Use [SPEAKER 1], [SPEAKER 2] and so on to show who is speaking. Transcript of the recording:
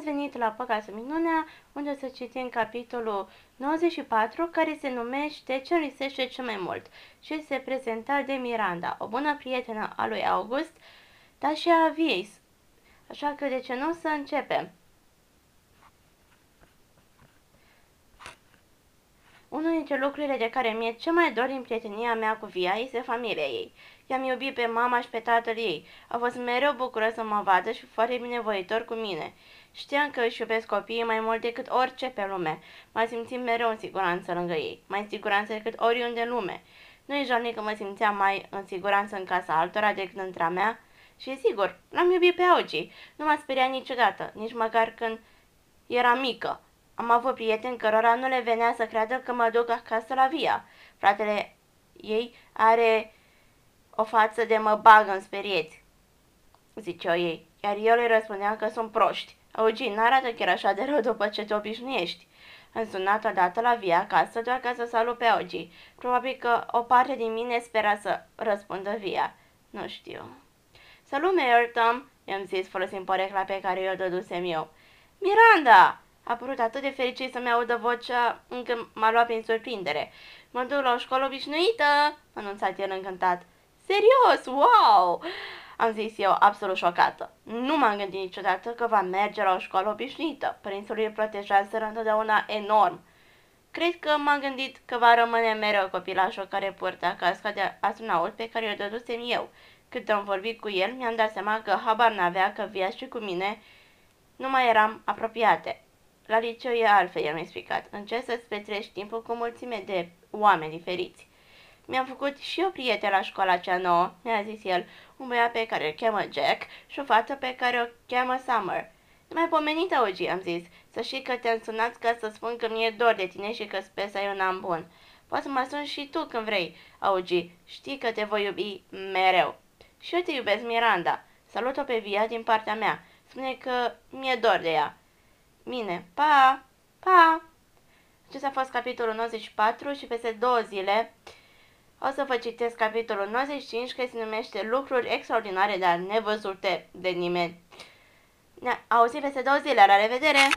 [SPEAKER 1] ați venit la Păcatul Minunea, unde o să citim capitolul 94, care se numește Ce risește cel mai mult și este prezentat de Miranda, o bună prietenă a lui August, dar și a Viei. Așa că de ce nu să începem? Unul dintre lucrurile de care mi-e cel mai dor în prietenia mea cu Via este familia ei. I-am iubit pe mama și pe tatăl ei. A fost mereu bucură să mă vadă și foarte binevoitor cu mine. Știam că își iubesc copiii mai mult decât orice pe lume. M-a simțit mereu în siguranță lângă ei, mai în siguranță decât oriunde în lume. Nu e jalnic că mă simțeam mai în siguranță în casa altora decât între a mea. Și sigur, l-am iubit pe Augi. Nu m-a speriat niciodată, nici măcar când era mică. Am avut prieteni cărora nu le venea să creadă că mă duc acasă la via. Fratele ei are o față de mă bag în sperieți, ziceau ei, iar eu le răspundeam că sunt proști. Augi, n-arată chiar așa de rău după ce te obișnuiești. Am sunat odată la via acasă doar ca să salut pe Augi. Probabil că o parte din mine spera să răspundă via. Nu știu. Salut, Merton, i-am zis folosind porecla pe care i-o dădusem eu. Miranda! A părut atât de fericit să-mi audă vocea încă m-a luat prin surprindere. Mă duc la o școală obișnuită, a anunțat el încântat. Serios, wow! Am zis eu, absolut șocată. Nu m-am gândit niciodată că va merge la o școală obișnuită. Părinții lui protejează întotdeauna enorm. Cred că m-am gândit că va rămâne mereu copilașul care purta casca de astronaut pe care o dădusem eu. Cât am vorbit cu el, mi-am dat seama că habar n-avea că via și cu mine nu mai eram apropiate. La liceu e altfel, el mi-a explicat. Încerc să-ți petrești timpul cu mulțime de oameni diferiți. Mi-am făcut și o prietenă la școala cea nouă, mi-a zis el, un băiat pe care îl cheamă Jack și o fată pe care o cheamă Summer. Nu mai pomenit, Augi, am zis, să știi că te-am sunat ca să spun că mi-e dor de tine și că sper să ai un an bun. Poți să mă sun și tu când vrei, Augi, știi că te voi iubi mereu. Și eu te iubesc, Miranda. Salut-o pe Via din partea mea. Spune că mi-e dor de ea. Bine, pa, pa! Acesta a fost capitolul 94 și peste două zile o să vă citesc capitolul 95 care se numește Lucruri extraordinare, dar nevăzute de nimeni. Ne auzim peste două zile, la revedere!